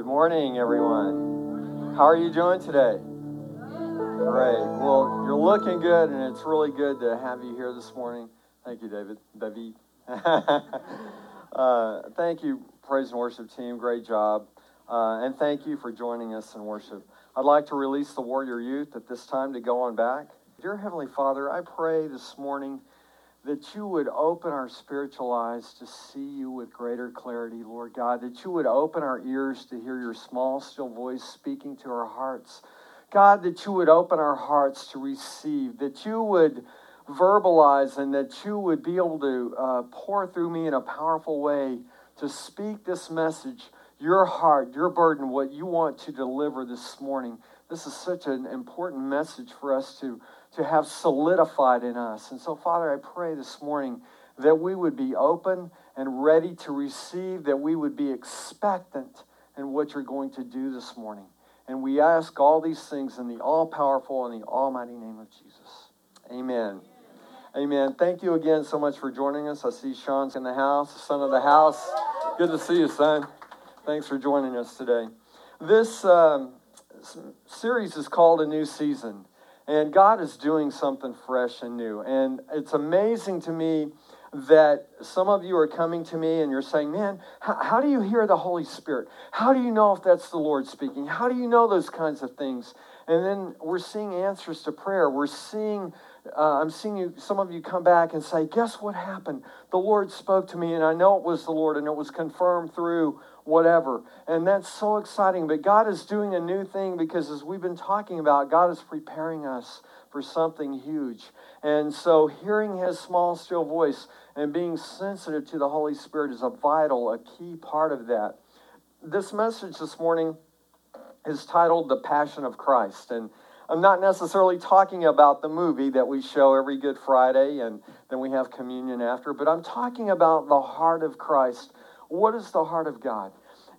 Good morning, everyone. How are you doing today? Great. Well, you're looking good, and it's really good to have you here this morning. Thank you, David. David. uh, thank you, praise and worship team. Great job. Uh, and thank you for joining us in worship. I'd like to release the warrior youth at this time to go on back. Dear Heavenly Father, I pray this morning that you would open our spiritual eyes to see you with greater clarity, Lord God, that you would open our ears to hear your small, still voice speaking to our hearts. God, that you would open our hearts to receive, that you would verbalize, and that you would be able to uh, pour through me in a powerful way to speak this message, your heart, your burden, what you want to deliver this morning. This is such an important message for us to to have solidified in us. And so, Father, I pray this morning that we would be open and ready to receive, that we would be expectant in what you're going to do this morning. And we ask all these things in the all powerful and the almighty name of Jesus. Amen. Amen. Thank you again so much for joining us. I see Sean's in the house, son of the house. Good to see you, son. Thanks for joining us today. This um, series is called A New Season. And God is doing something fresh and new. And it's amazing to me that some of you are coming to me and you're saying, Man, how, how, do you hear the Holy Spirit? How do you know if that's the Lord speaking? How do you know those kinds of things? And then we're seeing answers to prayer. We're seeing, uh, I'm seeing you, some of you come back and say, Guess what happened? The Lord spoke to me, and I know it was the Lord, and it was confirmed through whatever. And that's so exciting. But God is doing a new thing because, as we've been talking about, God is preparing us for something huge. And so, hearing His small, still voice and being sensitive to the Holy Spirit is a vital, a key part of that. This message this morning is titled The Passion of Christ. And I'm not necessarily talking about the movie that we show every Good Friday and then we have communion after, but I'm talking about the heart of Christ what is the heart of God?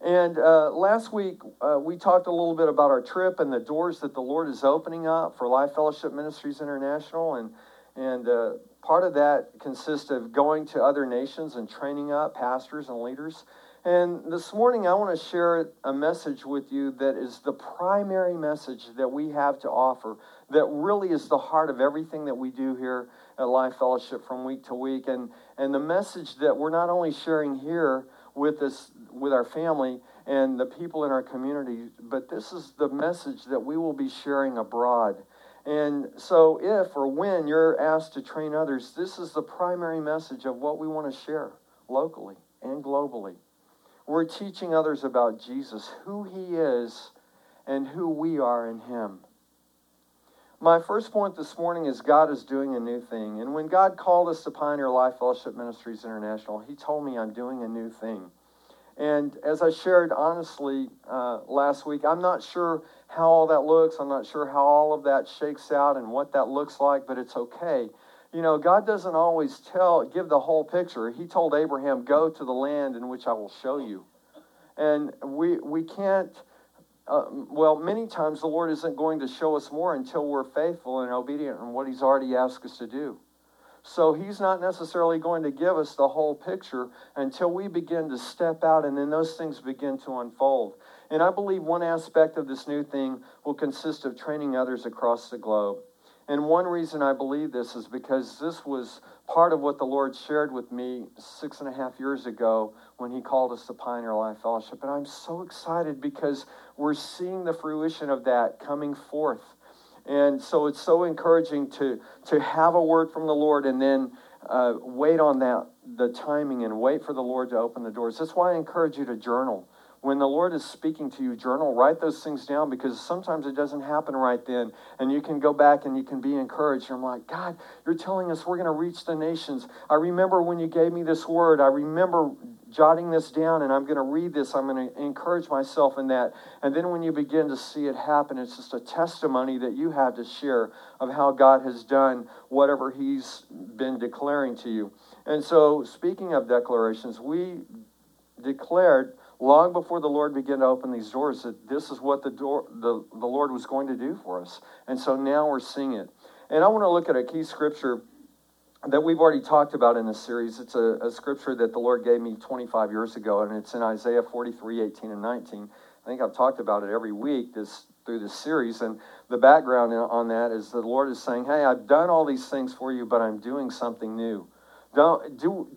And uh, last week, uh, we talked a little bit about our trip and the doors that the Lord is opening up for Life Fellowship Ministries International. And, and uh, part of that consists of going to other nations and training up pastors and leaders. And this morning, I want to share a message with you that is the primary message that we have to offer, that really is the heart of everything that we do here at Life Fellowship from week to week. And, and the message that we're not only sharing here, with this with our family and the people in our community but this is the message that we will be sharing abroad. And so if or when you're asked to train others this is the primary message of what we want to share locally and globally. We're teaching others about jesus who he is and who we are in him my first point this morning is God is doing a new thing. And when God called us to Pioneer Life Fellowship Ministries International, He told me I'm doing a new thing. And as I shared honestly uh, last week, I'm not sure how all that looks. I'm not sure how all of that shakes out and what that looks like, but it's okay. You know, God doesn't always tell, give the whole picture. He told Abraham, "Go to the land in which I will show you," and we we can't uh, well, many times the Lord isn't going to show us more until we're faithful and obedient in what He's already asked us to do. So He's not necessarily going to give us the whole picture until we begin to step out and then those things begin to unfold. And I believe one aspect of this new thing will consist of training others across the globe. And one reason I believe this is because this was part of what the Lord shared with me six and a half years ago when He called us to Pioneer Life Fellowship. And I'm so excited because we're seeing the fruition of that coming forth. And so it's so encouraging to, to have a word from the Lord and then uh, wait on that, the timing, and wait for the Lord to open the doors. That's why I encourage you to journal when the Lord is speaking to you, journal, write those things down because sometimes it doesn't happen right then. And you can go back and you can be encouraged. I'm like, God, you're telling us we're going to reach the nations. I remember when you gave me this word. I remember jotting this down and I'm going to read this. I'm going to encourage myself in that. And then when you begin to see it happen, it's just a testimony that you have to share of how God has done whatever He's been declaring to you. And so, speaking of declarations, we declared long before the Lord began to open these doors that this is what the door the, the Lord was going to do for us. And so now we're seeing it. And I want to look at a key scripture that we've already talked about in this series. It's a, a, scripture that the Lord gave me 25 years ago, and it's in Isaiah 43, 18, and 19. I think I've talked about it every week this through this series, and the background on that is the Lord is saying, "Hey, I've done all these things for you, but I'm doing something new. Don't do."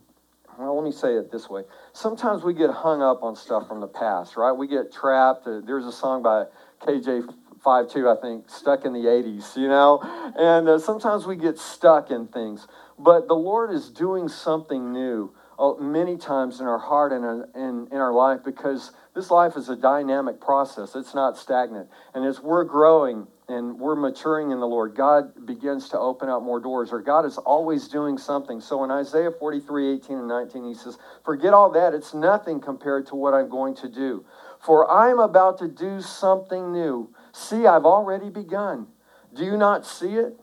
Well, let me say it this way. Sometimes we get hung up on stuff from the past, right? We get trapped. There's a song by KJ five two, I think, stuck in the 80s, you know? And uh, sometimes we get stuck in things. But the Lord is doing something new uh, Uh, many times in our heart and uh, in, in our life because this life is a dynamic process. It's not stagnant. And as we're growing and we're maturing in the Lord, God begins to open up more doors, or God is always doing something. So in Isaiah 43 18 and 19, he says, Forget all that. It's nothing compared to what I'm going to do. For I'm about to do something new. See, I've already begun. Do you not see it?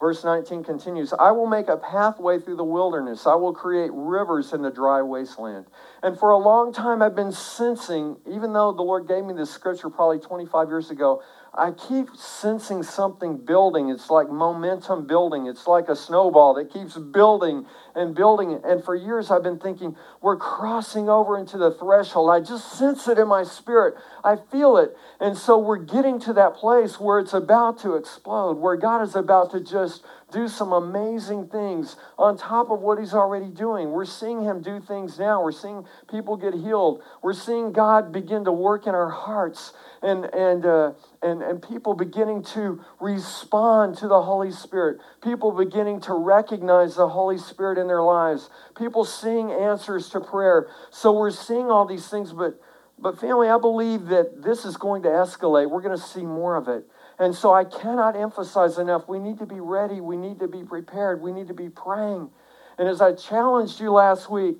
Verse 19 continues I will make a pathway through the wilderness. I will create rivers in the dry wasteland. And for a long time, I've been sensing, even though the Lord gave me this scripture probably 25 years ago, I keep sensing something building. It's like momentum building. It's like a snowball that keeps building and building. It. And for years, I've been thinking, we're crossing over into the threshold. I just sense it in my spirit. I feel it. And so we're getting to that place where it's about to explode, where God is about to just do some amazing things on top of what he's already doing. We're seeing him do things now. We're seeing people get healed. We're seeing God begin to work in our hearts and, and, uh, and, and people beginning to respond to the Holy Spirit. People beginning to recognize the Holy Spirit in their lives. People seeing answers to prayer. So we're seeing all these things, but, but family, I believe that this is going to escalate. We're going to see more of it. And so I cannot emphasize enough we need to be ready, we need to be prepared, we need to be praying. And as I challenged you last week,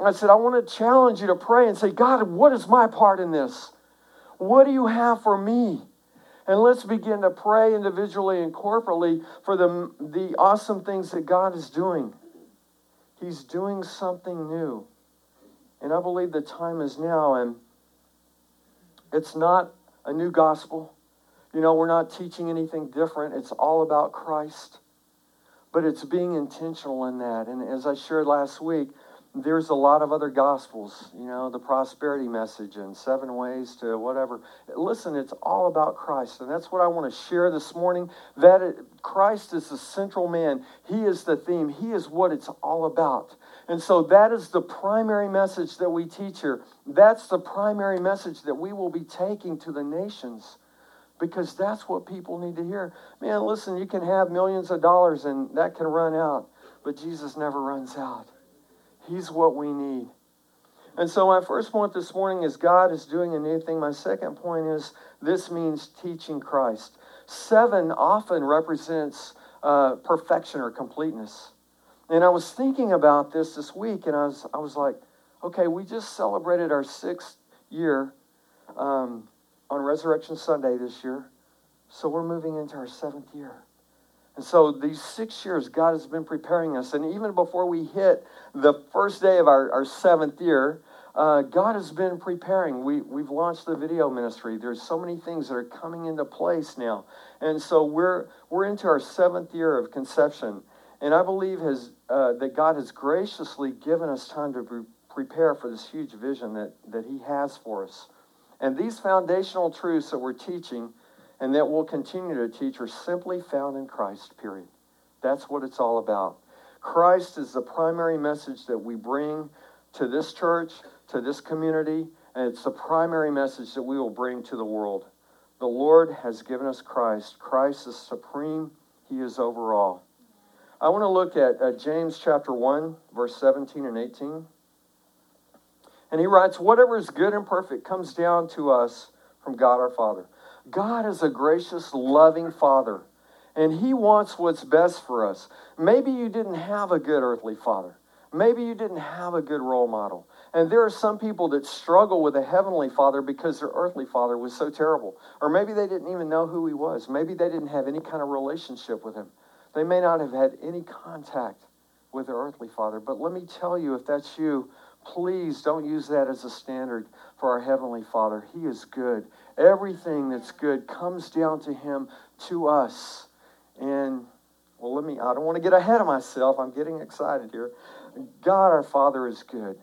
I said, I want to challenge you to pray and say, God, what is my part in this? What do you have for me? And let's begin to pray individually and corporately for the, the awesome things that God is doing. He's doing something new. And I believe the time is now. And it's not a new gospel. You know, we're not teaching anything different. It's all about Christ. But it's being intentional in that. And as I shared last week, there's a lot of other gospels, you know, the prosperity message and seven ways to whatever. Listen, it's all about Christ. And that's what I want to share this morning. That it, Christ is the central man, He is the theme, He is what it's all about. And so that is the primary message that we teach here. That's the primary message that we will be taking to the nations because that's what people need to hear. Man, listen, you can have millions of dollars and that can run out, but Jesus never runs out. He's what we need. And so, my first point this morning is God is doing a new thing. My second point is this means teaching Christ. Seven often represents uh, perfection or completeness. And I was thinking about this this week, and I was, I was like, okay, we just celebrated our sixth year. Um, on Resurrection Sunday this year. So we're moving into our seventh year. And so these six years, God has been preparing us. And even before we hit the first day of our, our seventh year, uh, God has been preparing. We, we've launched the video ministry. There's so many things that are coming into place now. And so we're, we're into our seventh year of conception. And I believe has, uh, that God has graciously given us time to pre- prepare for this huge vision that, that He has for us. And these foundational truths that we're teaching and that we'll continue to teach are simply found in Christ, period. That's what it's all about. Christ is the primary message that we bring to this church, to this community, and it's the primary message that we will bring to the world. The Lord has given us Christ. Christ is supreme, He is over all. I want to look at, at James chapter 1, verse 17 and 18. And he writes, Whatever is good and perfect comes down to us from God our Father. God is a gracious, loving Father, and He wants what's best for us. Maybe you didn't have a good earthly father. Maybe you didn't have a good role model. And there are some people that struggle with a heavenly father because their earthly father was so terrible. Or maybe they didn't even know who he was. Maybe they didn't have any kind of relationship with him. They may not have had any contact with their earthly father. But let me tell you, if that's you, Please don't use that as a standard for our Heavenly Father. He is good. Everything that's good comes down to Him, to us. And Well, let me, I don't want to get ahead of myself. I'm getting excited here. God our Father is good.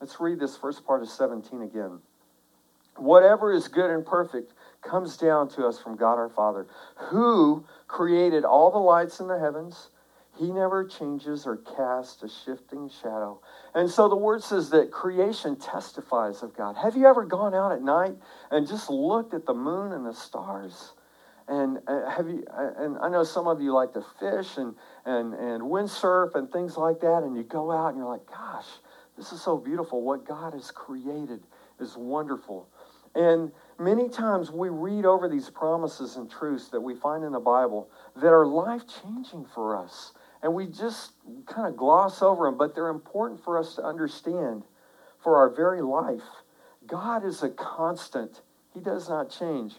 Let's read this first part of 17 again. Whatever is good and perfect comes down to us from God our Father, who created all the lights in the heavens. He never changes or casts a shifting shadow. And so the word says that creation testifies of God. Have you ever gone out at night and just looked at the moon and the stars? And uh, have you? Uh, and I know some of you like to fish and and and windsurf and things like that. And you go out and you're like, gosh, this is so beautiful. What God has created is wonderful. And many times we read over these promises and truths that we find in the Bible that are life changing for us. And we just kind of gloss over them, but they're important for us to understand for our very life. God is a constant, He does not change.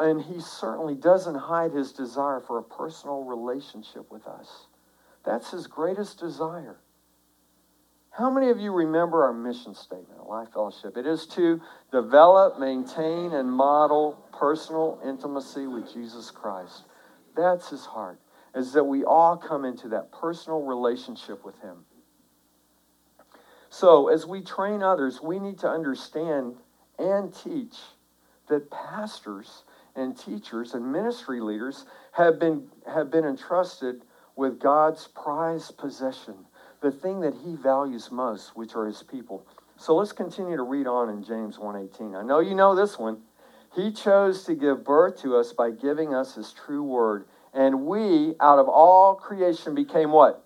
And He certainly doesn't hide His desire for a personal relationship with us. That's His greatest desire. How many of you remember our mission statement at Life Fellowship? It is to develop, maintain, and model personal intimacy with Jesus Christ. That's his heart, is that we all come into that personal relationship with him. So, as we train others, we need to understand and teach that pastors and teachers and ministry leaders have been, have been entrusted with God's prized possession the thing that he values most, which are his people. So let's continue to read on in James 1:18. I know you know this one. He chose to give birth to us by giving us his true word, and we out of all creation became what?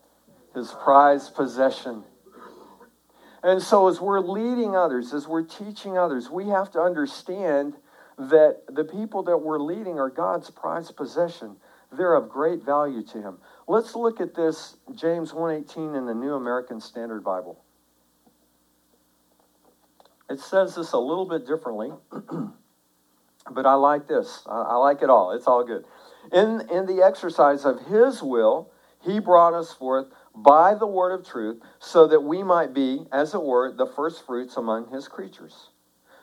His prized possession. And so as we're leading others, as we're teaching others, we have to understand that the people that we're leading are God's prized possession. They're of great value to him. Let's look at this James 1:18 in the New American Standard Bible. It says this a little bit differently, but I like this. I like it all. It's all good. In, in the exercise of his will, he brought us forth by the word of truth, so that we might be, as it were, the first fruits among his creatures.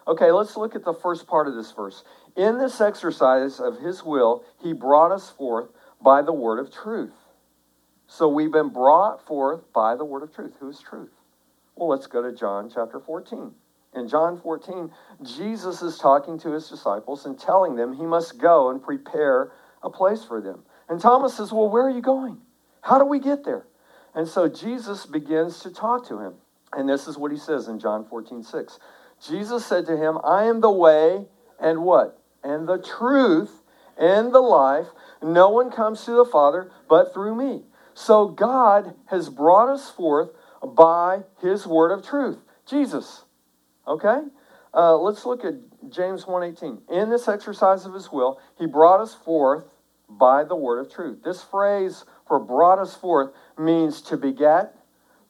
Okay, let's look at the first part of this verse. In this exercise of his will, he brought us forth by the word of truth. So we've been brought forth by the word of truth. Who is truth? Well, let's go to John chapter 14. In John 14, Jesus is talking to his disciples and telling them he must go and prepare a place for them. And Thomas says, Well, where are you going? How do we get there? And so Jesus begins to talk to him. And this is what he says in John 14, 6. Jesus said to him, I am the way and what? And the truth and the life. No one comes to the Father but through me. So God has brought us forth by his word of truth, Jesus. Okay? Uh, let's look at James 1:18. In this exercise of his will, he brought us forth by the word of truth. This phrase for brought us forth means to beget,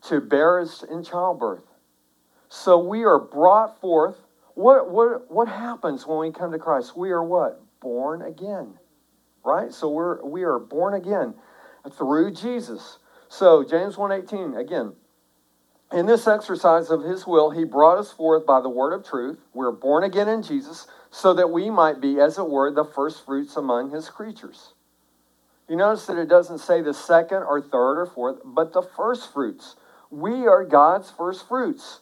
to bear us in childbirth. So we are brought forth. What, what, what happens when we come to Christ? We are what? Born again. Right? So we're we are born again through Jesus. So, James 1:18 again, in this exercise of his will, he brought us forth by the word of truth. We're born again in Jesus so that we might be, as it were, the first fruits among his creatures. You notice that it doesn't say the second or third or fourth, but the first fruits. We are God's first fruits.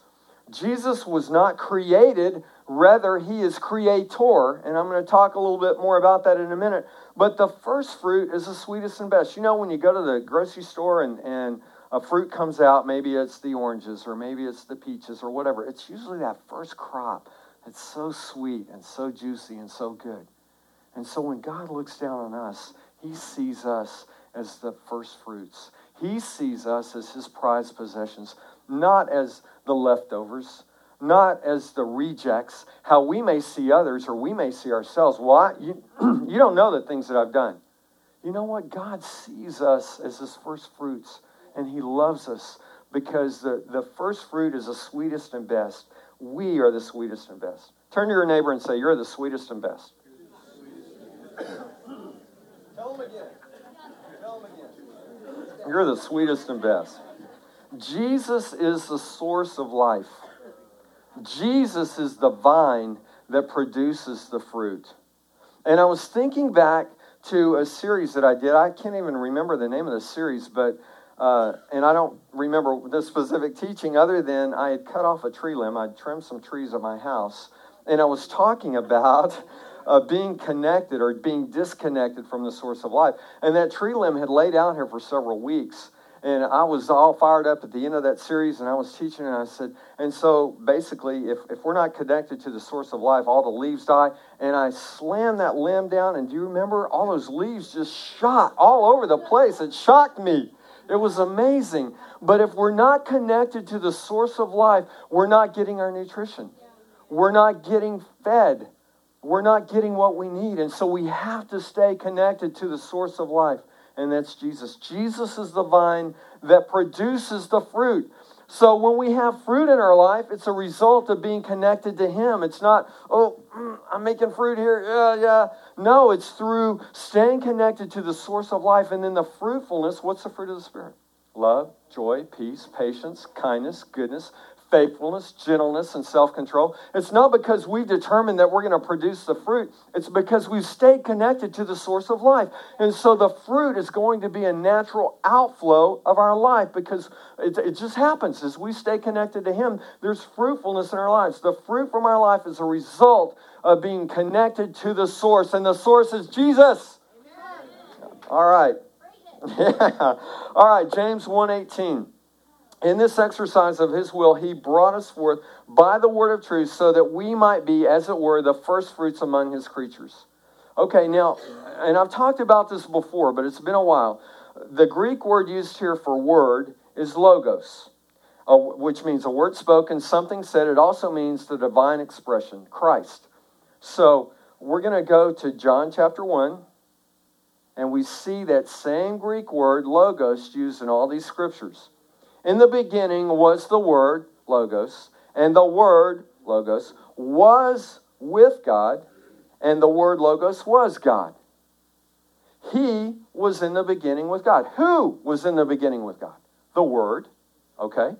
Jesus was not created, rather, he is creator. And I'm going to talk a little bit more about that in a minute. But the first fruit is the sweetest and best. You know, when you go to the grocery store and, and a fruit comes out, maybe it's the oranges or maybe it's the peaches or whatever, it's usually that first crop that's so sweet and so juicy and so good. And so when God looks down on us, he sees us as the first fruits. He sees us as his prized possessions, not as the leftovers, not as the rejects, how we may see others or we may see ourselves. Why? You, you don't know the things that I've done. You know what? God sees us as his first fruits, and he loves us because the, the first fruit is the sweetest and best. We are the sweetest and best. Turn to your neighbor and say, You're the sweetest and best. Tell them again. Tell them again. You're the sweetest and best. Jesus is the source of life. Jesus is the vine that produces the fruit. And I was thinking back to a series that I did. I can't even remember the name of the series, but uh, and I don't remember the specific teaching other than I had cut off a tree limb. I'd trimmed some trees at my house, and I was talking about uh, being connected or being disconnected from the source of life. And that tree limb had laid out here for several weeks. And I was all fired up at the end of that series, and I was teaching, and I said, and so basically, if, if we're not connected to the source of life, all the leaves die. And I slammed that limb down, and do you remember? All those leaves just shot all over the place. It shocked me. It was amazing. But if we're not connected to the source of life, we're not getting our nutrition. We're not getting fed. We're not getting what we need. And so we have to stay connected to the source of life, and that's Jesus. Jesus is the vine that produces the fruit. So when we have fruit in our life, it's a result of being connected to Him. It's not, oh, mm, I'm making fruit here. Yeah, yeah. No, it's through staying connected to the source of life. And then the fruitfulness what's the fruit of the Spirit? Love, joy, peace, patience, kindness, goodness, faithfulness, gentleness, and self control. It's not because we've determined that we're going to produce the fruit, it's because we've stayed connected to the source of life. And so the fruit is going to be a natural outflow of our life because it, it just happens as we stay connected to Him. There's fruitfulness in our lives. The fruit from our life is a result of being connected to the source, and the source is Jesus. Amen. All right. Yeah. All right, James 118 in this exercise of his will, he brought us forth by the word of truth so that we might be, as it were, the first fruits among his creatures. Okay, now, and I've talked about this before, but it's been a while. The Greek word used here for word is logos, which means a word spoken, something said. It also means the divine expression, Christ. So we're going to go to John chapter 1, and we see that same Greek word, logos, used in all these scriptures. In the beginning was the Word, Logos, and the Word, Logos, was with God, and the Word, Logos, was God. He was in the beginning with God. Who was in the beginning with God? The Word. Okay?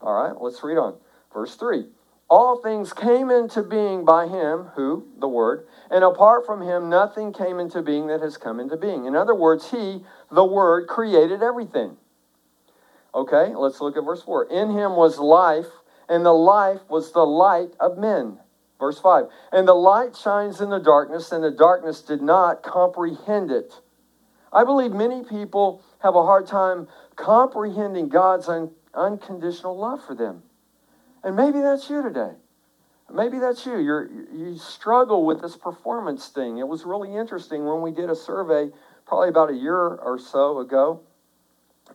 All right, let's read on. Verse 3. All things came into being by him, who? The Word, and apart from him, nothing came into being that has come into being. In other words, he, the Word, created everything. Okay, let's look at verse 4. In him was life, and the life was the light of men. Verse 5. And the light shines in the darkness, and the darkness did not comprehend it. I believe many people have a hard time comprehending God's un- unconditional love for them. And maybe that's you today. Maybe that's you. You're, you struggle with this performance thing. It was really interesting when we did a survey probably about a year or so ago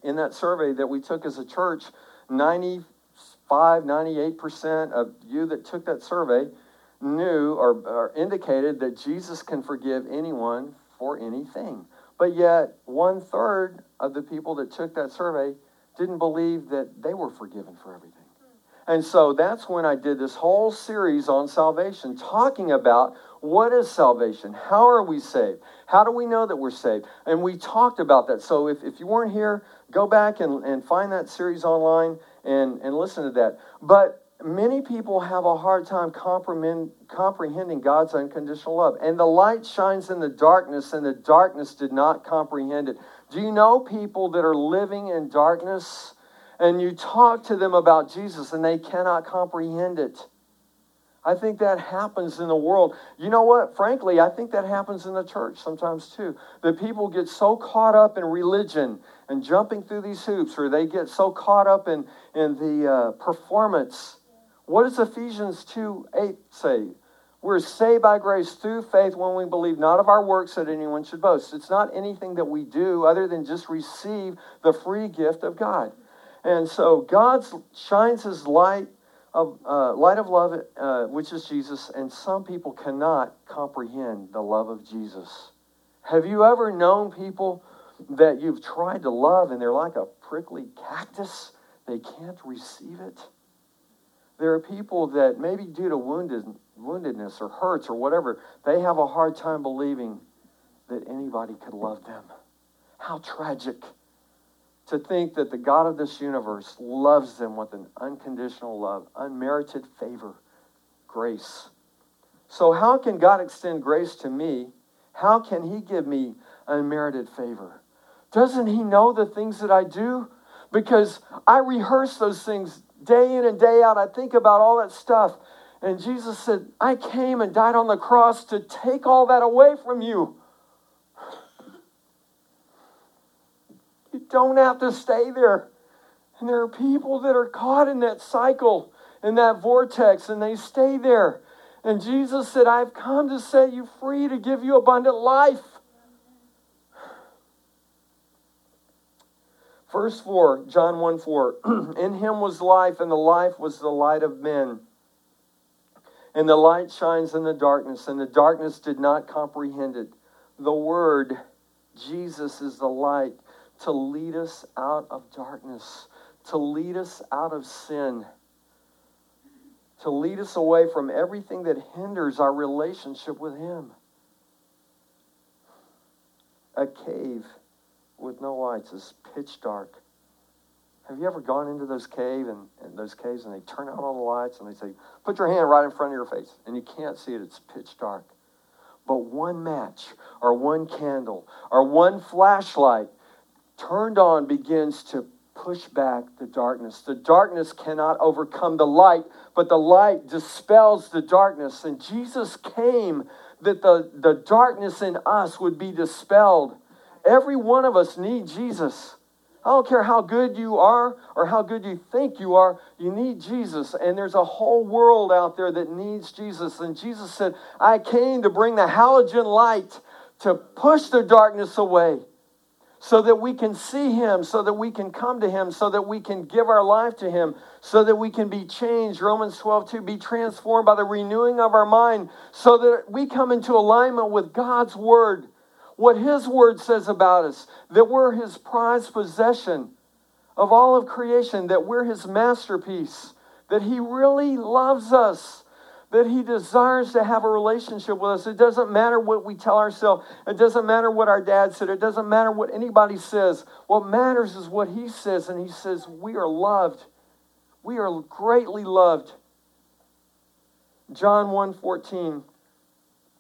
in that survey that we took as a church, 95, 98% of you that took that survey knew or, or indicated that Jesus can forgive anyone for anything. But yet, one third of the people that took that survey didn't believe that they were forgiven for everything. And so that's when I did this whole series on salvation, talking about what is salvation? How are we saved? How do we know that we're saved? And we talked about that. So if, if you weren't here, go back and, and find that series online and, and listen to that. But many people have a hard time comprehending God's unconditional love. And the light shines in the darkness, and the darkness did not comprehend it. Do you know people that are living in darkness? And you talk to them about Jesus, and they cannot comprehend it. I think that happens in the world. You know what? Frankly, I think that happens in the church sometimes too. That people get so caught up in religion and jumping through these hoops, or they get so caught up in, in the uh, performance. What does Ephesians 2 8 say? We're saved by grace through faith when we believe, not of our works that anyone should boast. It's not anything that we do other than just receive the free gift of God. And so God shines his light of uh, light of love, uh, which is Jesus, and some people cannot comprehend the love of Jesus. Have you ever known people that you've tried to love and they're like a prickly cactus? They can't receive it. There are people that maybe due to wounded, woundedness or hurts or whatever, they have a hard time believing that anybody could love them. How tragic to think that the God of this universe loves them with an unconditional love, unmerited favor, grace. So, how can God extend grace to me How can he give me unmerited favor? Doesn't he know the things that I do? Because I rehearse those things day in and day out. I think about all that stuff. And Jesus said, I came and died on the cross to take all that away from you. Don't have to stay there. And there are people that are caught in that cycle, in that vortex, and they stay there. And Jesus said, I've come to set you free, to give you abundant life. Verse 4, John 1 4. in him was life, and the life was the light of men. And the light shines in the darkness, and the darkness did not comprehend it. The Word, Jesus, is the light to lead us out of darkness, to lead us out of sin, to lead us away from everything that hinders our relationship with Him. A cave with no lights is pitch dark. Have you ever gone into those cave and, and, those caves and they turn out all the lights and they say, put your hand right in front of your face and you can't see it, it's pitch dark. But one match or one candle or one flashlight turned on begins to push back the darkness. The darkness cannot overcome the light, but the light dispels the darkness. And Jesus came that the, the darkness in us would be dispelled. Every one of us need Jesus. I don't care how good you are or how good you think you are, you need Jesus. And there's a whole world out there that needs Jesus. And Jesus said, I came to bring the halogen light to push the darkness away so that we can see Him, so that we can come to Him, so that we can give our life to Him, so that we can be changed. Romans 12, to be transformed by the renewing of our mind, so that we come into alignment with God's Word what His Word says about us, that we're His prized possession of all of creation, that we're His masterpiece, that He really loves us, that He desires to have a relationship with us. It doesn't matter what we tell ourselves, it doesn't matter what our dad said, it doesn't matter what anybody says. What matters is what He says, and He says, We are loved. We are greatly loved. John 1 14,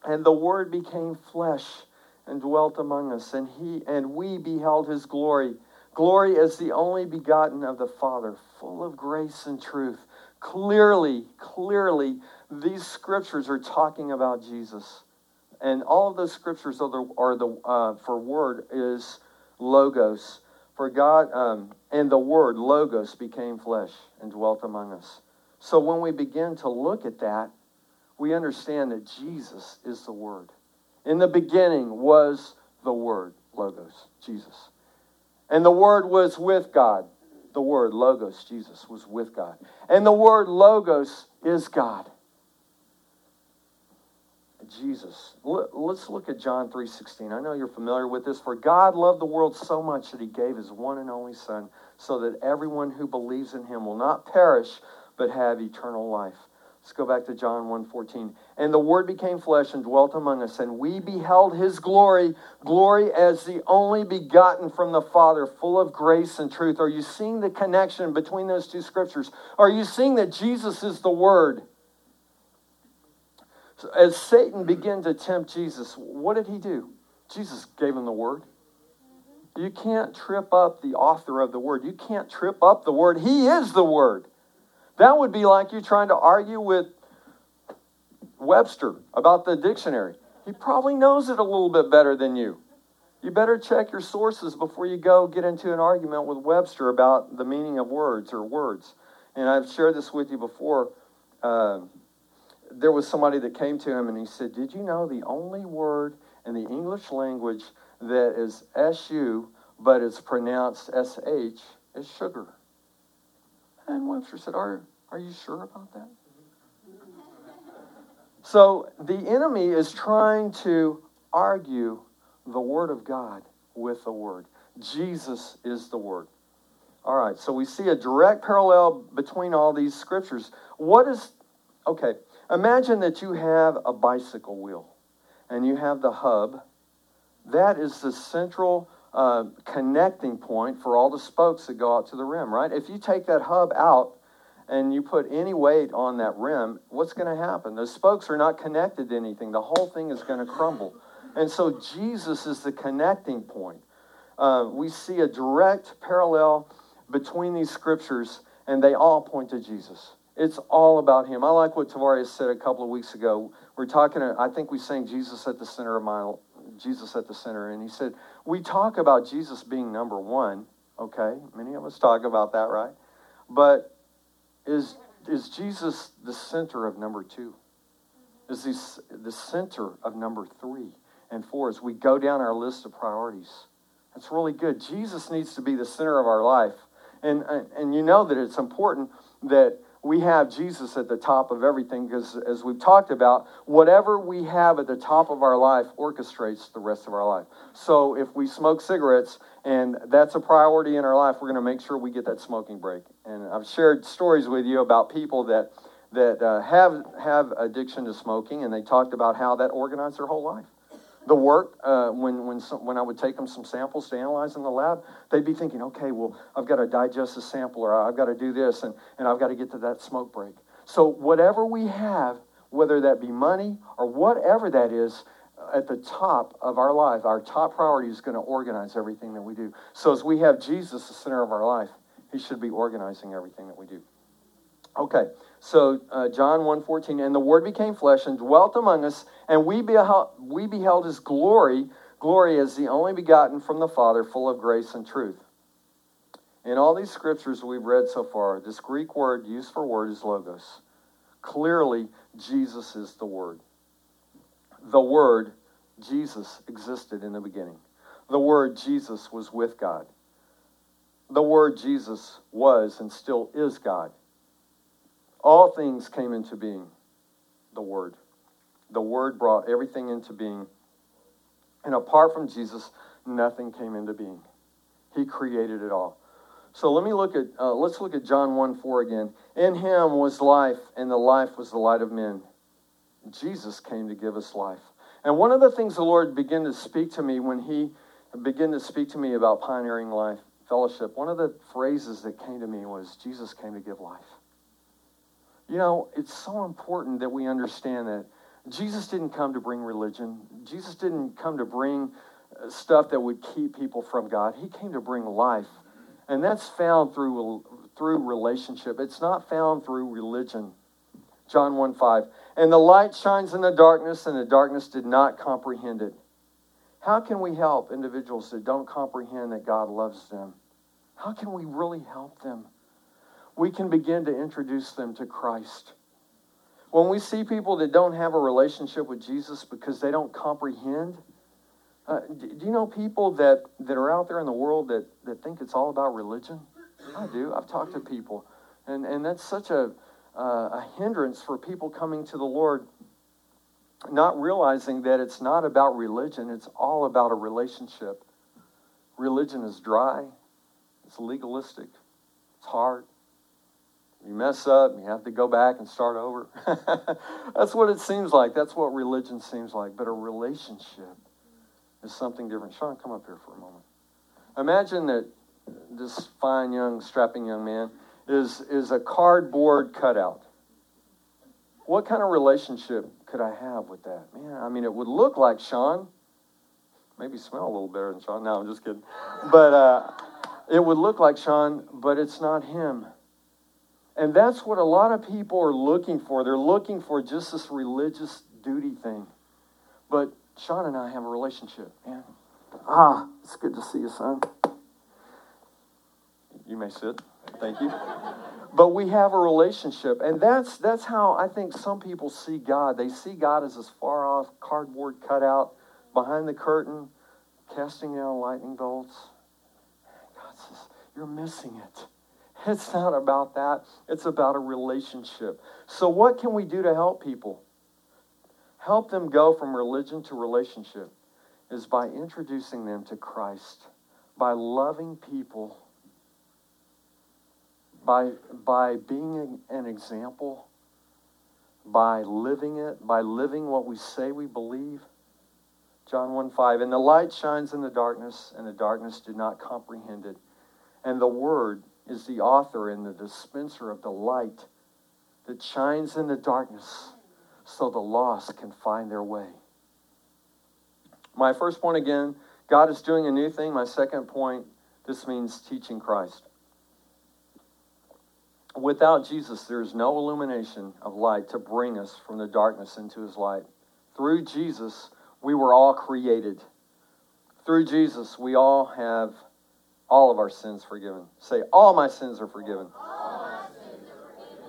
and the Word became flesh and dwelt among us, and he and we beheld his glory. Glory as the only begotten of the Father, full of grace and truth. Clearly, clearly, these scriptures are talking about Jesus. And all of those scriptures are the, are the uh, for word is logos. For God, um, and the word logos became flesh and dwelt among us. So when we begin to look at that, we understand that Jesus is the word. In the beginning was the Word, Logos, Jesus. And the Word was with God. The Word, Logos, Jesus, was with God. And the Word, Logos, is God. Jesus. Let's look at John 3:16. I know you're familiar with this. For God loved the world so much that he gave his one and only son so that everyone who believes in him will not perish but have eternal life. Let's go back to John 1:14. And the word became flesh and dwelt among us, and we beheld his glory, glory as the only begotten from the Father, full of grace and truth. Are you seeing the connection between those two scriptures? Are you seeing that Jesus is the word? So as Satan began to tempt Jesus, what did he do? Jesus gave him the word. You can't trip up the author of the word. You can't trip up the word. He is the word. That would be like you trying to argue with Webster about the dictionary. He probably knows it a little bit better than you. You better check your sources before you go get into an argument with Webster about the meaning of words or words. And I've shared this with you before. Uh, there was somebody that came to him and he said, Did you know the only word in the English language that is SU but is pronounced SH is sugar? And Webster said, Are, are you sure about that? So the enemy is trying to argue the Word of God with the Word. Jesus is the Word. All right, so we see a direct parallel between all these scriptures. What is, okay, imagine that you have a bicycle wheel and you have the hub. That is the central uh, connecting point for all the spokes that go out to the rim, right? If you take that hub out and you put any weight on that rim, what's going to happen? Those spokes are not connected to anything. The whole thing is going to crumble. And so Jesus is the connecting point. Uh, we see a direct parallel between these scriptures, and they all point to Jesus. It's all about him. I like what Tavares said a couple of weeks ago. We're talking, I think we sang Jesus at the center of my, Jesus at the center, and he said, we talk about Jesus being number one, okay? Many of us talk about that, right? But is, is Jesus the center of number two? Is he the center of number three and four as we go down our list of priorities? That's really good. Jesus needs to be the center of our life. And, and you know that it's important that we have Jesus at the top of everything because, as we've talked about, whatever we have at the top of our life orchestrates the rest of our life. So, if we smoke cigarettes and that's a priority in our life, we're going to make sure we get that smoking break. And I've shared stories with you about people that that uh, have have addiction to smoking, and they talked about how that organized their whole life the work uh, when when some, when I would take them some samples to analyze in the lab, they'd be thinking, okay, well, I've got to digest the sample, or I've got to do this, and and I've got to get to that smoke break. So whatever we have, whether that be money or whatever that is, at the top of our life, our top priority is going to organize everything that we do. So as we have Jesus the center of our life, He should be organizing everything that we do. Okay, so uh, John 1.14, and the Word became flesh and dwelt among us, and we beheld, we beheld his glory, glory as the only begotten from the Father, full of grace and truth. In all these scriptures we've read so far, this Greek word used for word is logos. Clearly, Jesus is the Word. The Word, Jesus, existed in the beginning. The Word, Jesus, was with God. The Word, Jesus, was and still is God. All things came into being. The Word. The Word brought everything into being. And apart from Jesus, nothing came into being. He created it all. So let me look at uh, let's look at John 1 4 again. In him was life, and the life was the light of men. Jesus came to give us life. And one of the things the Lord began to speak to me when He began to speak to me about pioneering life fellowship, one of the phrases that came to me was Jesus came to give life. You know, it's so important that we understand that Jesus didn't come to bring religion. Jesus didn't come to bring uh, stuff that would keep people from God. He came to bring life. And that's found through, through relationship. It's not found through religion. John 1 5. And the light shines in the darkness, and the darkness did not comprehend it. How can we help individuals that don't comprehend that God loves them? How can we really help them? We can begin to introduce them to Christ. When we see people that don't have a relationship with Jesus because they don't comprehend, uh, do, you know people that, that are out there in the world that, that think it's all about religion? I do. I've talked to people. And, and that's such a, uh, a hindrance for people coming to the Lord, not realizing that it's not about religion, it's all about a relationship. Religion is dry, it's legalistic, it's hard, you mess up, you have to go back and start over. That's what it seems like. That's what religion seems like. But a relationship is something different. Sean, come up here for a moment. Imagine that this fine, young, strapping young man is, is a cardboard cutout. What kind of relationship could I have with that? Man, I mean, it would look like Sean. Maybe smell a little better than Sean. No, I'm just kidding. But uh, it would look like Sean, but it's not him. And that's what a lot of people are looking for. They're looking for just this religious duty thing. But Sean and I have a relationship, man. Ah, it's good to see you, son. You may sit. Thank you. but we have a relationship, and that's that's how I think some people see God. They see God as this far off cardboard cutout behind the curtain, casting down lightning bolts. God says, "You're missing it." It's not about that. It's about a relationship. So, what can we do to help people? Help them go from religion to relationship is by introducing them to Christ, by loving people, by, by being an example, by living it, by living what we say we believe. John 1 5. And the light shines in the darkness, and the darkness did not comprehend it. And the word is the author and the dispenser of the light that shines in the darkness so the lost can find their way. My first point again God is doing a new thing. My second point this means teaching Christ. Without Jesus, there is no illumination of light to bring us from the darkness into his light. Through Jesus, we were all created. Through Jesus, we all have all of our sins forgiven. Say, all my sins are forgiven.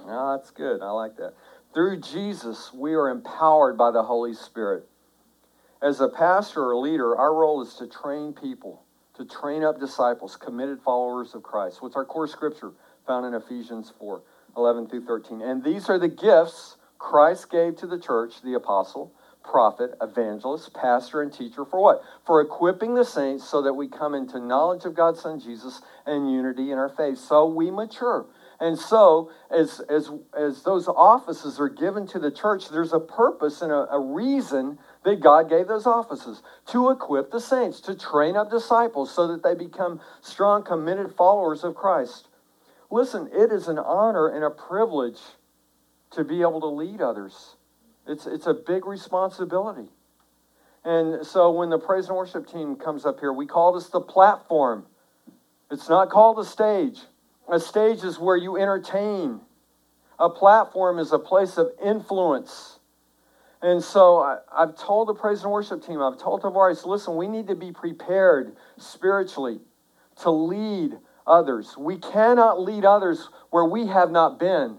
Now ah, that's good. I like that. Through Jesus, we are empowered by the Holy Spirit. As a pastor or leader, our role is to train people, to train up disciples, committed followers of Christ. What's our core scripture found in Ephesians 4 11 through 13? And these are the gifts Christ gave to the church, the apostle, prophet, evangelist, pastor, and teacher for what? For equipping the saints so that we come into knowledge of God's Son Jesus and unity in our faith. So we mature. And so, as, as, as those offices are given to the church, there's a purpose and a, a reason that God gave those offices to equip the saints, to train up disciples so that they become strong, committed followers of Christ. Listen, it is an honor and a privilege to be able to lead others. It's, it's a big responsibility. And so when the praise and worship team comes up here, we call this the platform. It's not called a stage. A stage is where you entertain. A platform is a place of influence. And so I, have told the praise and worship team, I've told Tavares, listen, we need to be prepared spiritually to lead others. We cannot lead others where we have not been.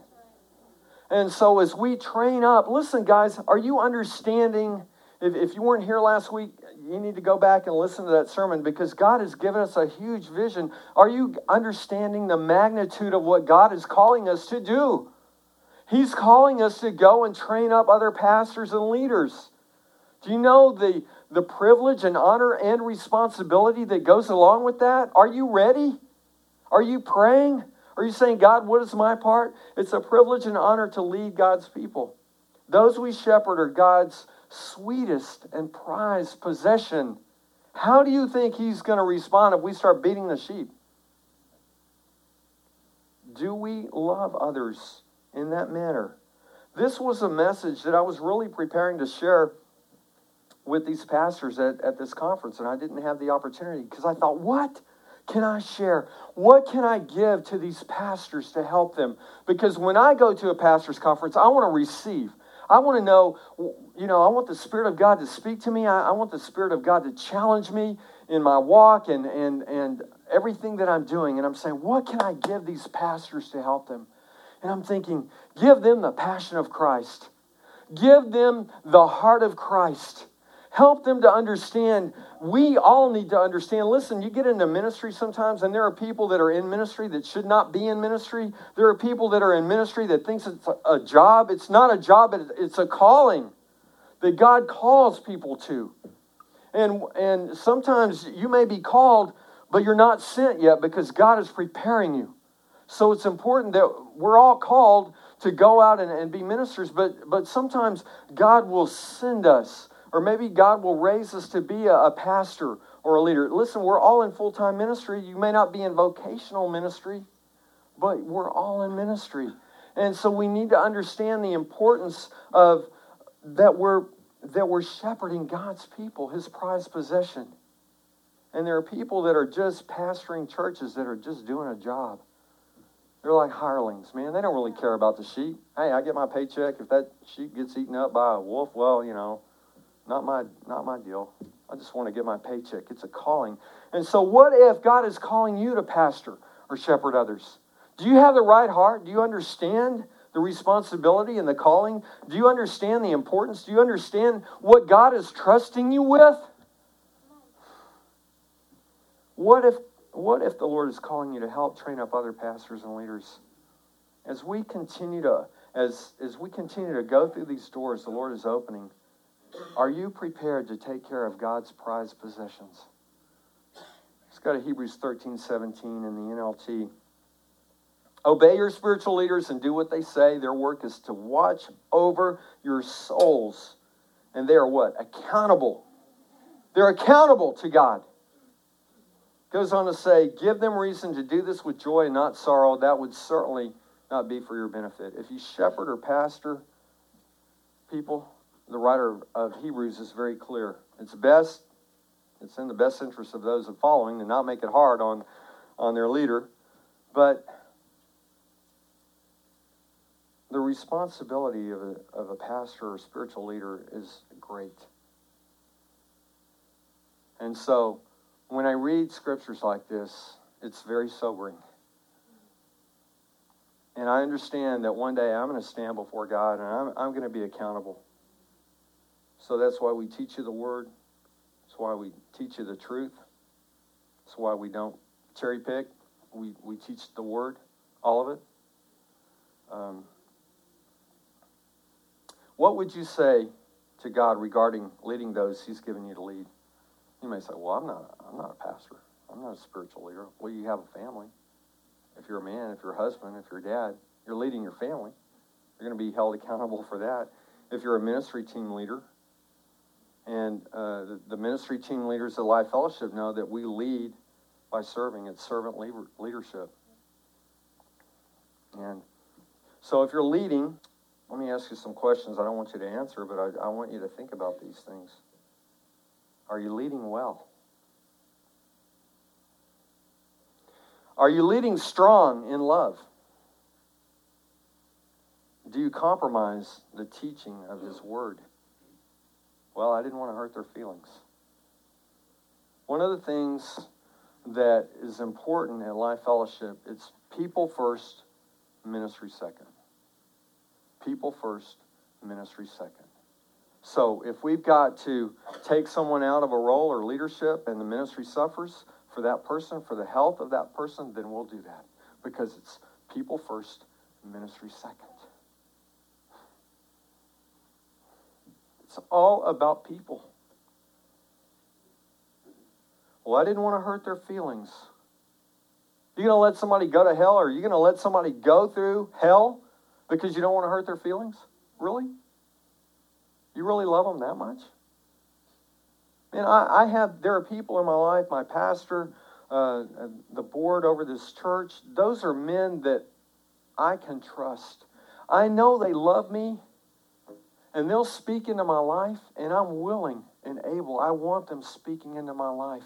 And so as we train up, listen, guys, are you understanding? If, if you weren't here last week, you need to go back and listen to that sermon because God has given us a huge vision. Are you understanding the magnitude of what God is calling us to do? He's calling us to go and train up other pastors and leaders. Do you know the, the privilege and honor and responsibility that goes along with that? Are you ready? Are you praying? Are you saying, God, what is my part? It's a privilege and honor to lead God's people. Those we shepherd are God's sweetest and prized possession. How do you think He's going to respond if we start beating the sheep? Do we love others in that manner? This was a message that I was really preparing to share with these pastors at, at this conference, and I didn't have the opportunity because I thought, what? Can I share? What can I give to these pastors to help them? Because when I go to a pastor's conference, I want to receive. I want to know, you know, I want the Spirit of God to speak to me. I, I want the Spirit of God to challenge me in my walk and, and, and everything that I'm doing. And I'm saying, what can I give these pastors to help them? And I'm thinking, give them the passion of Christ, give them the heart of Christ. Help them to understand. We all need to understand. Listen, you get into ministry sometimes, and there are people that are in ministry that should not be in ministry. There are people that are in ministry that thinks it's a job. It's not a job, it's a calling that God calls people to. And, and sometimes you may be called, but you're not sent yet because God is preparing you. So it's important that we're all called to go out and, and be ministers, but, but sometimes God will send us or maybe God will raise us to be a, a pastor or a leader. Listen, we're all in full time ministry. You may not be in vocational ministry, but we're all in ministry. And so we need to understand the importance of that we're that we're shepherding God's people, his prized possession. And there are people that are just pastoring churches that are just doing a job. They're like hirelings, man. They don't really care about the sheep. Hey, I get my paycheck. If that sheep gets eaten up by a wolf, well, you know, not my, not my deal. I just want to get my paycheck. It's a calling. And so, what if God is calling you to pastor or shepherd others? Do you have the right heart? Do you understand the responsibility and the calling? Do you understand the importance? Do you understand what God is trusting you with? What if, what if the Lord is calling you to help train up other pastors and leaders? As we continue to as, as we continue to go through these doors the Lord is opening, are you prepared to take care of God's prized possessions? Let's go to Hebrews 13 17 in the NLT. Obey your spiritual leaders and do what they say. Their work is to watch over your souls. And they are what? Accountable. They're accountable to God. Goes on to say, give them reason to do this with joy and not sorrow. That would certainly not be for your benefit. If you shepherd or pastor people, the writer of Hebrews is very clear. It's best It's in the best interest of those of following to not make it hard on, on their leader. But the responsibility of a, of a pastor or spiritual leader is great. And so when I read scriptures like this, it's very sobering. And I understand that one day I'm going to stand before God and I'm, I'm going to be accountable. So that's why we teach you the word. That's why we teach you the truth. That's why we don't cherry pick. We, we teach the word, all of it. Um, what would you say to God regarding leading those He's given you to lead? You may say, "Well, I'm not. I'm not a pastor. I'm not a spiritual leader." Well, you have a family. If you're a man, if you're a husband, if you're a dad, you're leading your family. You're going to be held accountable for that. If you're a ministry team leader, and uh, the, ministry team leaders of Life Fellowship know that we lead by serving. It's servant leadership. And so if you're leading, let me ask you some questions. I don't want you to answer, but I, I want you to think about these things. Are you leading well? Are you leading strong in love? Do you compromise the teaching of His Word? Well, I didn't want to hurt their feelings. One of the things that is important at Life Fellowship, it's people first, ministry second. People first, ministry second. So if we've got to take someone out of a role or leadership and the ministry suffers for that person, for the health of that person, then we'll do that because it's people first, ministry second. It's all about people. Well, I didn't want to hurt their feelings. You going to let somebody go to hell or are you going to let somebody go through hell because you don't want to hurt their feelings? Really? You really love them that much? And I, I have, there are people in my life, my pastor, uh, the board over this church, those are men that I can trust. I know they love me and they'll speak into my life, and I'm willing and able. I want them speaking into my life.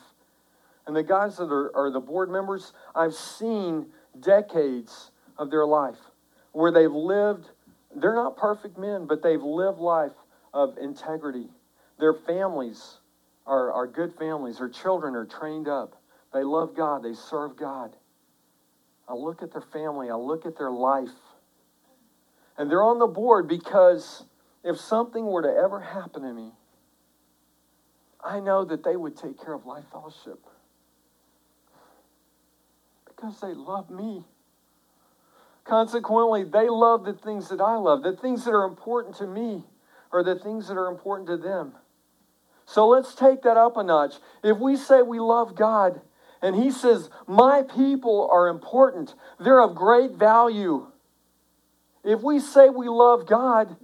And the guys that are, are the board members, I've seen decades of their life where they've lived, they're not perfect men, but they've lived life of integrity. Their families are, are good families. Their children are trained up. They love God. They serve God. I look at their family. I look at their life. And they're on the board because if something were to ever happen to me, I know that they would take care of Life Fellowship because they love me. Consequently, they love the things that I love. The things that are important to me are the things that are important to them. So let's take that up a notch. If we say we love God, and He says, My people are important, they're of great value. If we say we love God,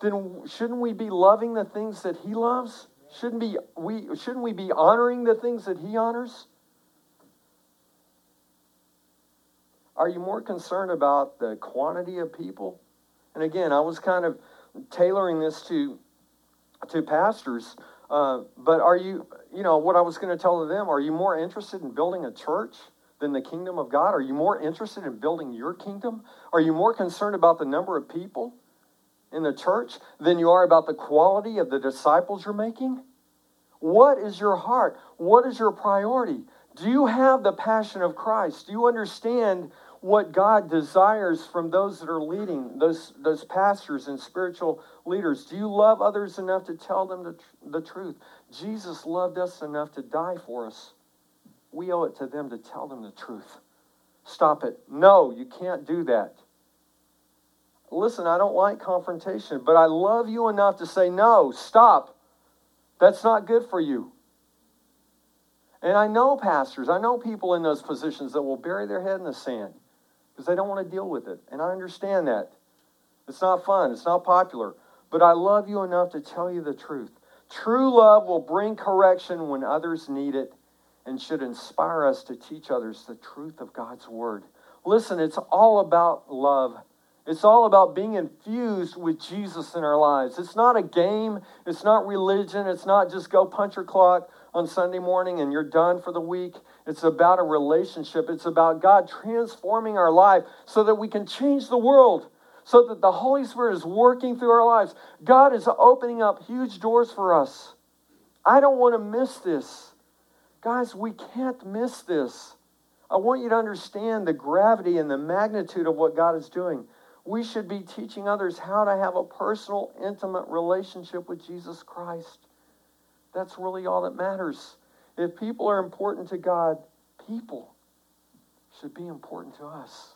then shouldn't we be loving the things that he loves? Shouldn't, be, we, shouldn't we be honoring the things that he honors? Are you more concerned about the quantity of people? And again, I was kind of tailoring this to, to pastors. Uh, but are you, you know, what I was going to tell them, are you more interested in building a church than the kingdom of God? Are you more interested in building your kingdom? Are you more concerned about the number of people? In the church than you are about the quality of the disciples you're making? What is your heart? What is your priority? Do you have the passion of Christ? Do you understand what God desires from those that are leading, those, those pastors and spiritual leaders? Do you love others enough to tell them the, the truth? Jesus loved us enough to die for us. We owe it to them to tell them the truth. Stop it. No, you can't do that. Listen, I don't like confrontation, but I love you enough to say, no, stop. That's not good for you. And I know pastors, I know people in those positions that will bury their head in the sand because they don't want to deal with it. And I understand that. It's not fun, it's not popular. But I love you enough to tell you the truth. True love will bring correction when others need it and should inspire us to teach others the truth of God's word. Listen, it's all about love it's all about being infused with Jesus in our lives. It's not a game. It's not religion. It's not just go punch your clock on Sunday morning and you're done for the week. It's about a relationship. It's about God transforming our life so that we can change the world, so that the Holy Spirit is working through our lives. God is opening up huge doors for us. I don't want to miss this. Guys, we can't miss this. I want you to understand the gravity and the magnitude of what God is doing. We should be teaching others how to have a personal, intimate relationship with Jesus Christ. That's really all that matters. If people are important to God, people should be important to us.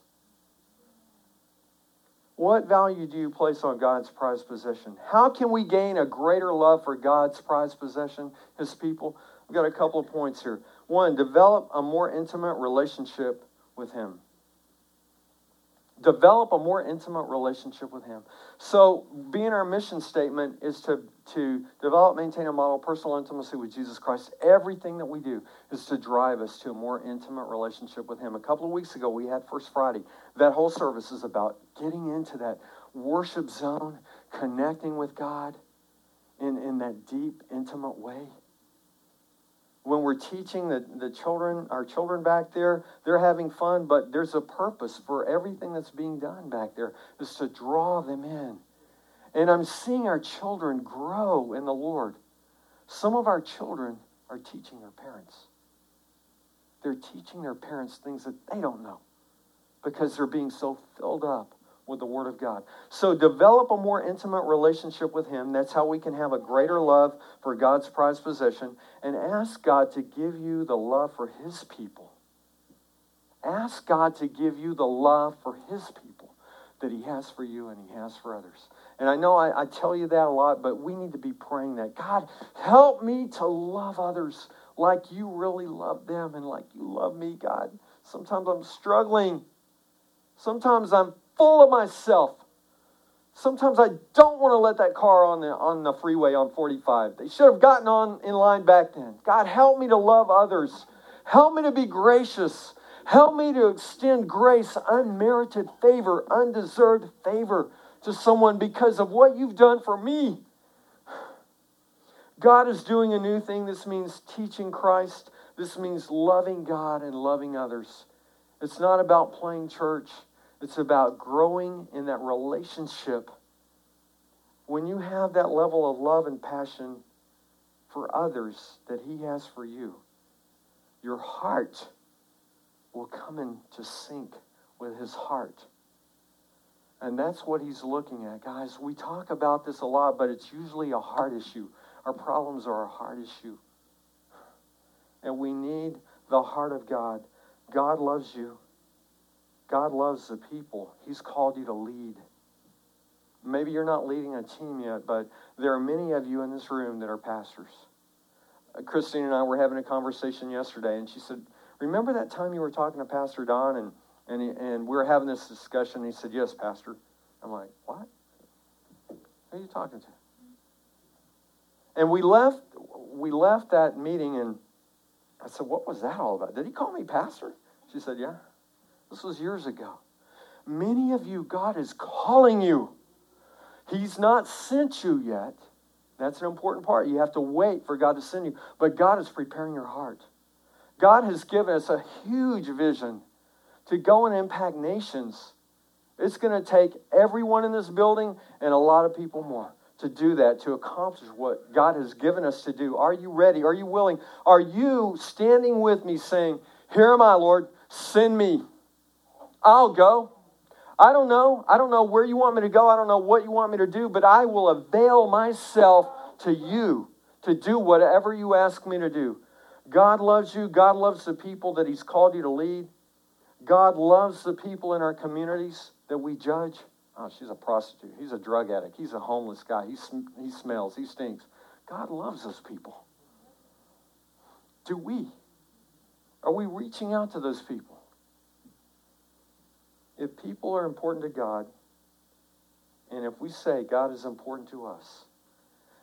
What value do you place on God's prized possession? How can we gain a greater love for God's prized possession, His people? We've got a couple of points here. One, develop a more intimate relationship with Him develop a more intimate relationship with him. So being our mission statement is to, to develop maintain a model of personal intimacy with jesus christ. Everything that we do is to drive us to a more intimate relationship with him. A couple of weeks ago we had first friday. That whole service is about getting into that worship zone connecting with god in, in that deep intimate way when we're teaching the, the children, our children back there, they're having fun, but there's a purpose for everything that's being done back there, is to draw them in. And I'm seeing our children grow in the Lord. Some of our children are teaching their parents. They're teaching their parents things that they don't know because they're being so filled up with the Word of God. So develop a more intimate relationship with Him. That's how we can have a greater love for God's prized possession. And ask God to give you the love for His people. Ask God to give you the love for His people that He has for you and He has for others. And I know I, I tell you that a lot, but we need to be praying that God, help me to love others like you really love them and like you love me, God. Sometimes I'm struggling. Sometimes I'm full of myself. Sometimes I don't want to let that car on the, on the freeway on 45. They should have gotten on in line back then. God, help me to love others. Help me to be gracious. Help me to extend grace, unmerited favor, undeserved favor to someone because of what you've done for me. God is doing a new thing. This means teaching Christ. This means loving God and loving others. It's not about playing church. It's about growing in that relationship. When you have that level of love and passion for others that He has for you, your heart will come into sync with His heart. And that's what He's looking at. Guys, we talk about this a lot, but it's usually a heart issue. Our problems are a heart issue. And we need the heart of God. God loves you. God loves the people. He's called you to lead. Maybe you're not leading a team yet, but there are many of you in this room that are pastors. Uh, Christine and I were having a conversation yesterday, and she said, Remember that time you were talking to Pastor Don, and, and, and we were having this discussion? And he said, Yes, Pastor. I'm like, What? Who are you talking to? And we left, we left that meeting, and I said, What was that all about? Did he call me pastor? She said, Yeah. This was years ago. Many of you, God is calling you. He's not sent you yet. That's an important part. You have to wait for God to send you. But God is preparing your heart. God has given us a huge vision to go and impact nations. It's going to take everyone in this building and a lot of people more to do that, to accomplish what God has given us to do. Are you ready? Are you willing? Are you standing with me saying, Here am I, Lord, send me? I'll go. I don't know. I don't know where you want me to go. I don't know what you want me to do, but I will avail myself to you to do whatever you ask me to do. God loves you. God loves the people that He's called you to lead. God loves the people in our communities that we judge. Oh, she's a prostitute. He's a drug addict. He's a homeless guy. He, sm- he smells. He stinks. God loves those people. Do we? Are we reaching out to those people? If people are important to God, and if we say God is important to us,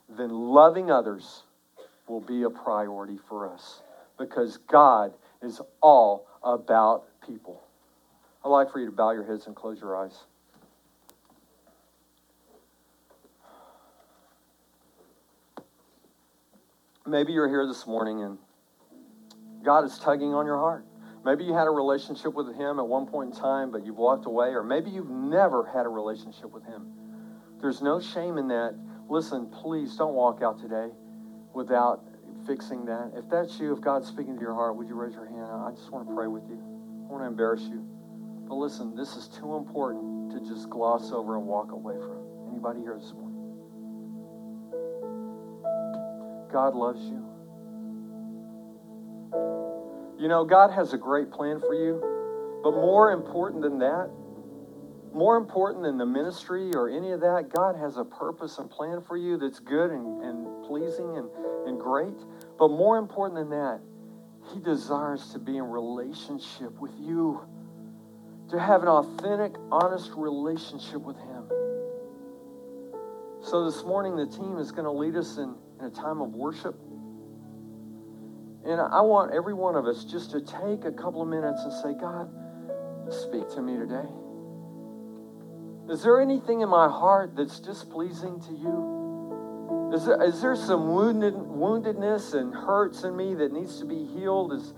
then loving others will be a priority for us because God is all about people. I'd like for you to bow your heads and close your eyes. maybe you're here this morning and God is tugging on your heart. Maybe you had a relationship with Him at one point in time, but you've walked away, or maybe you've never had a relationship with Him. There's no shame in that. Listen, please don't walk out today without fixing that. If that's you, if God's speaking to your heart, would you raise your hand? I just want to pray with you. I want to embarrass you. But listen, this is too important to just gloss over and walk away from. Anybody here this morning? God loves you. You know, God has a great plan for you, but more important than that, more important than the ministry or any of that, God has a purpose and plan for you that's good and, and pleasing and, and great. But more important than that, He desires to be in relationship with you, to have an authentic, honest relationship with Him. So this morning, the team is going to lead us in, in a time of worship. And I want every one of us just to take a couple of minutes and say, God, speak to me today. Is there anything in my heart that's displeasing to you? Is there, is there some wounded, woundedness and hurts in me that needs to be healed? Is,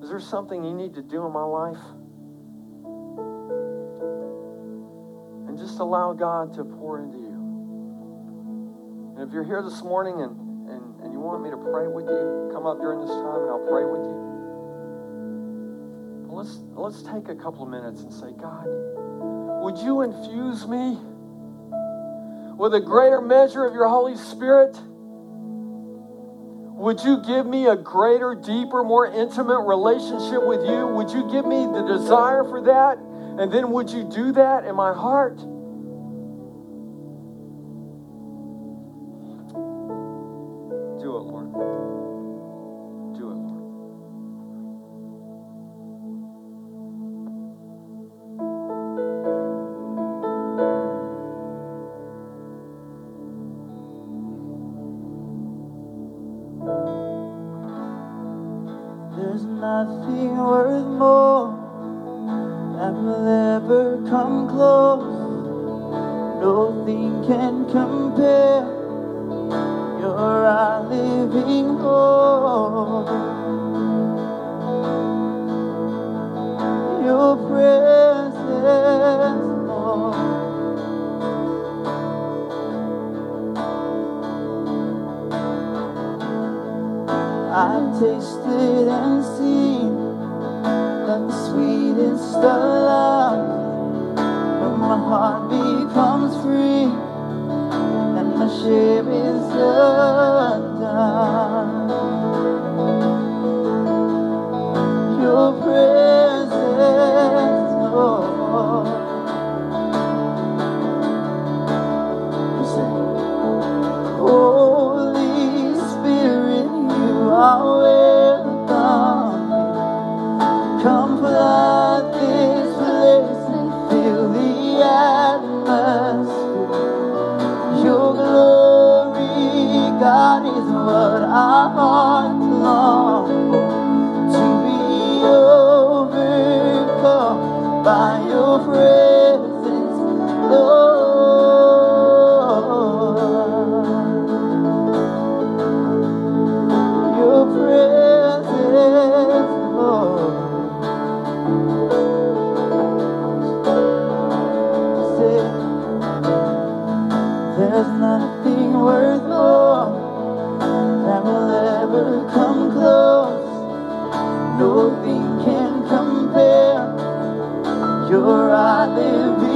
is there something you need to do in my life? And just allow God to pour into you. And if you're here this morning and, want me to pray with you, come up during this time and I'll pray with you. Let's, let's take a couple of minutes and say, God, would you infuse me with a greater measure of your Holy Spirit? Would you give me a greater, deeper, more intimate relationship with you? Would you give me the desire for that? And then would you do that in my heart? Nothing worth more that will ever come close. Nothing can compare. You're our living hope. Your presence. I've tasted and sweetest the love. When my heart becomes free and my shame There's nothing worth more that will ever come close. Nothing can compare. You're our living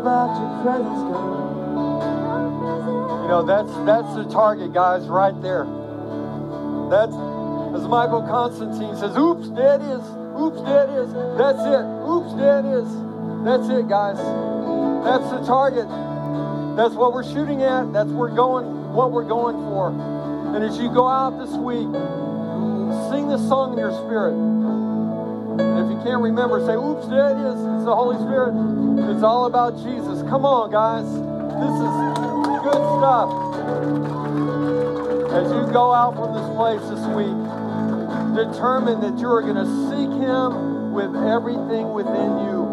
about your presence. You know, that's that's the target, guys, right there. That's as Michael Constantine says, oops, there it is. Oops, there it is. That's it. Oops, there it is. That's it, guys. That's the target. That's what we're shooting at. That's we're going what we're going for. And as you go out this week, sing this song in your spirit. Can't remember, say, oops, there it is. It's the Holy Spirit. It's all about Jesus. Come on, guys. This is good stuff. As you go out from this place this week, determine that you are going to seek Him with everything within you.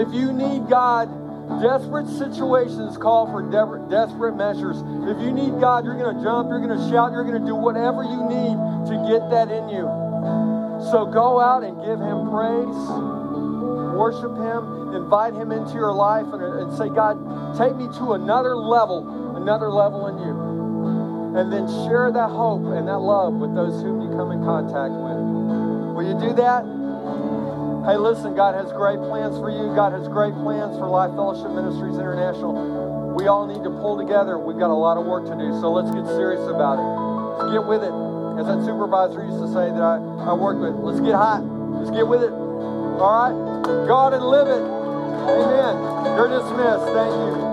If you need God, desperate situations call for de- desperate measures. If you need God, you're going to jump, you're going to shout, you're going to do whatever you need to get that in you. So go out and give Him praise, worship Him, invite Him into your life, and, and say, God, take me to another level, another level in you. And then share that hope and that love with those whom you come in contact with. Will you do that? Hey, listen, God has great plans for you. God has great plans for Life Fellowship Ministries International. We all need to pull together. We've got a lot of work to do, so let's get serious about it. Let's get with it. As that supervisor used to say that I, I worked with, let's get hot. Let's get with it. All right? God and live it. Amen. You're dismissed. Thank you.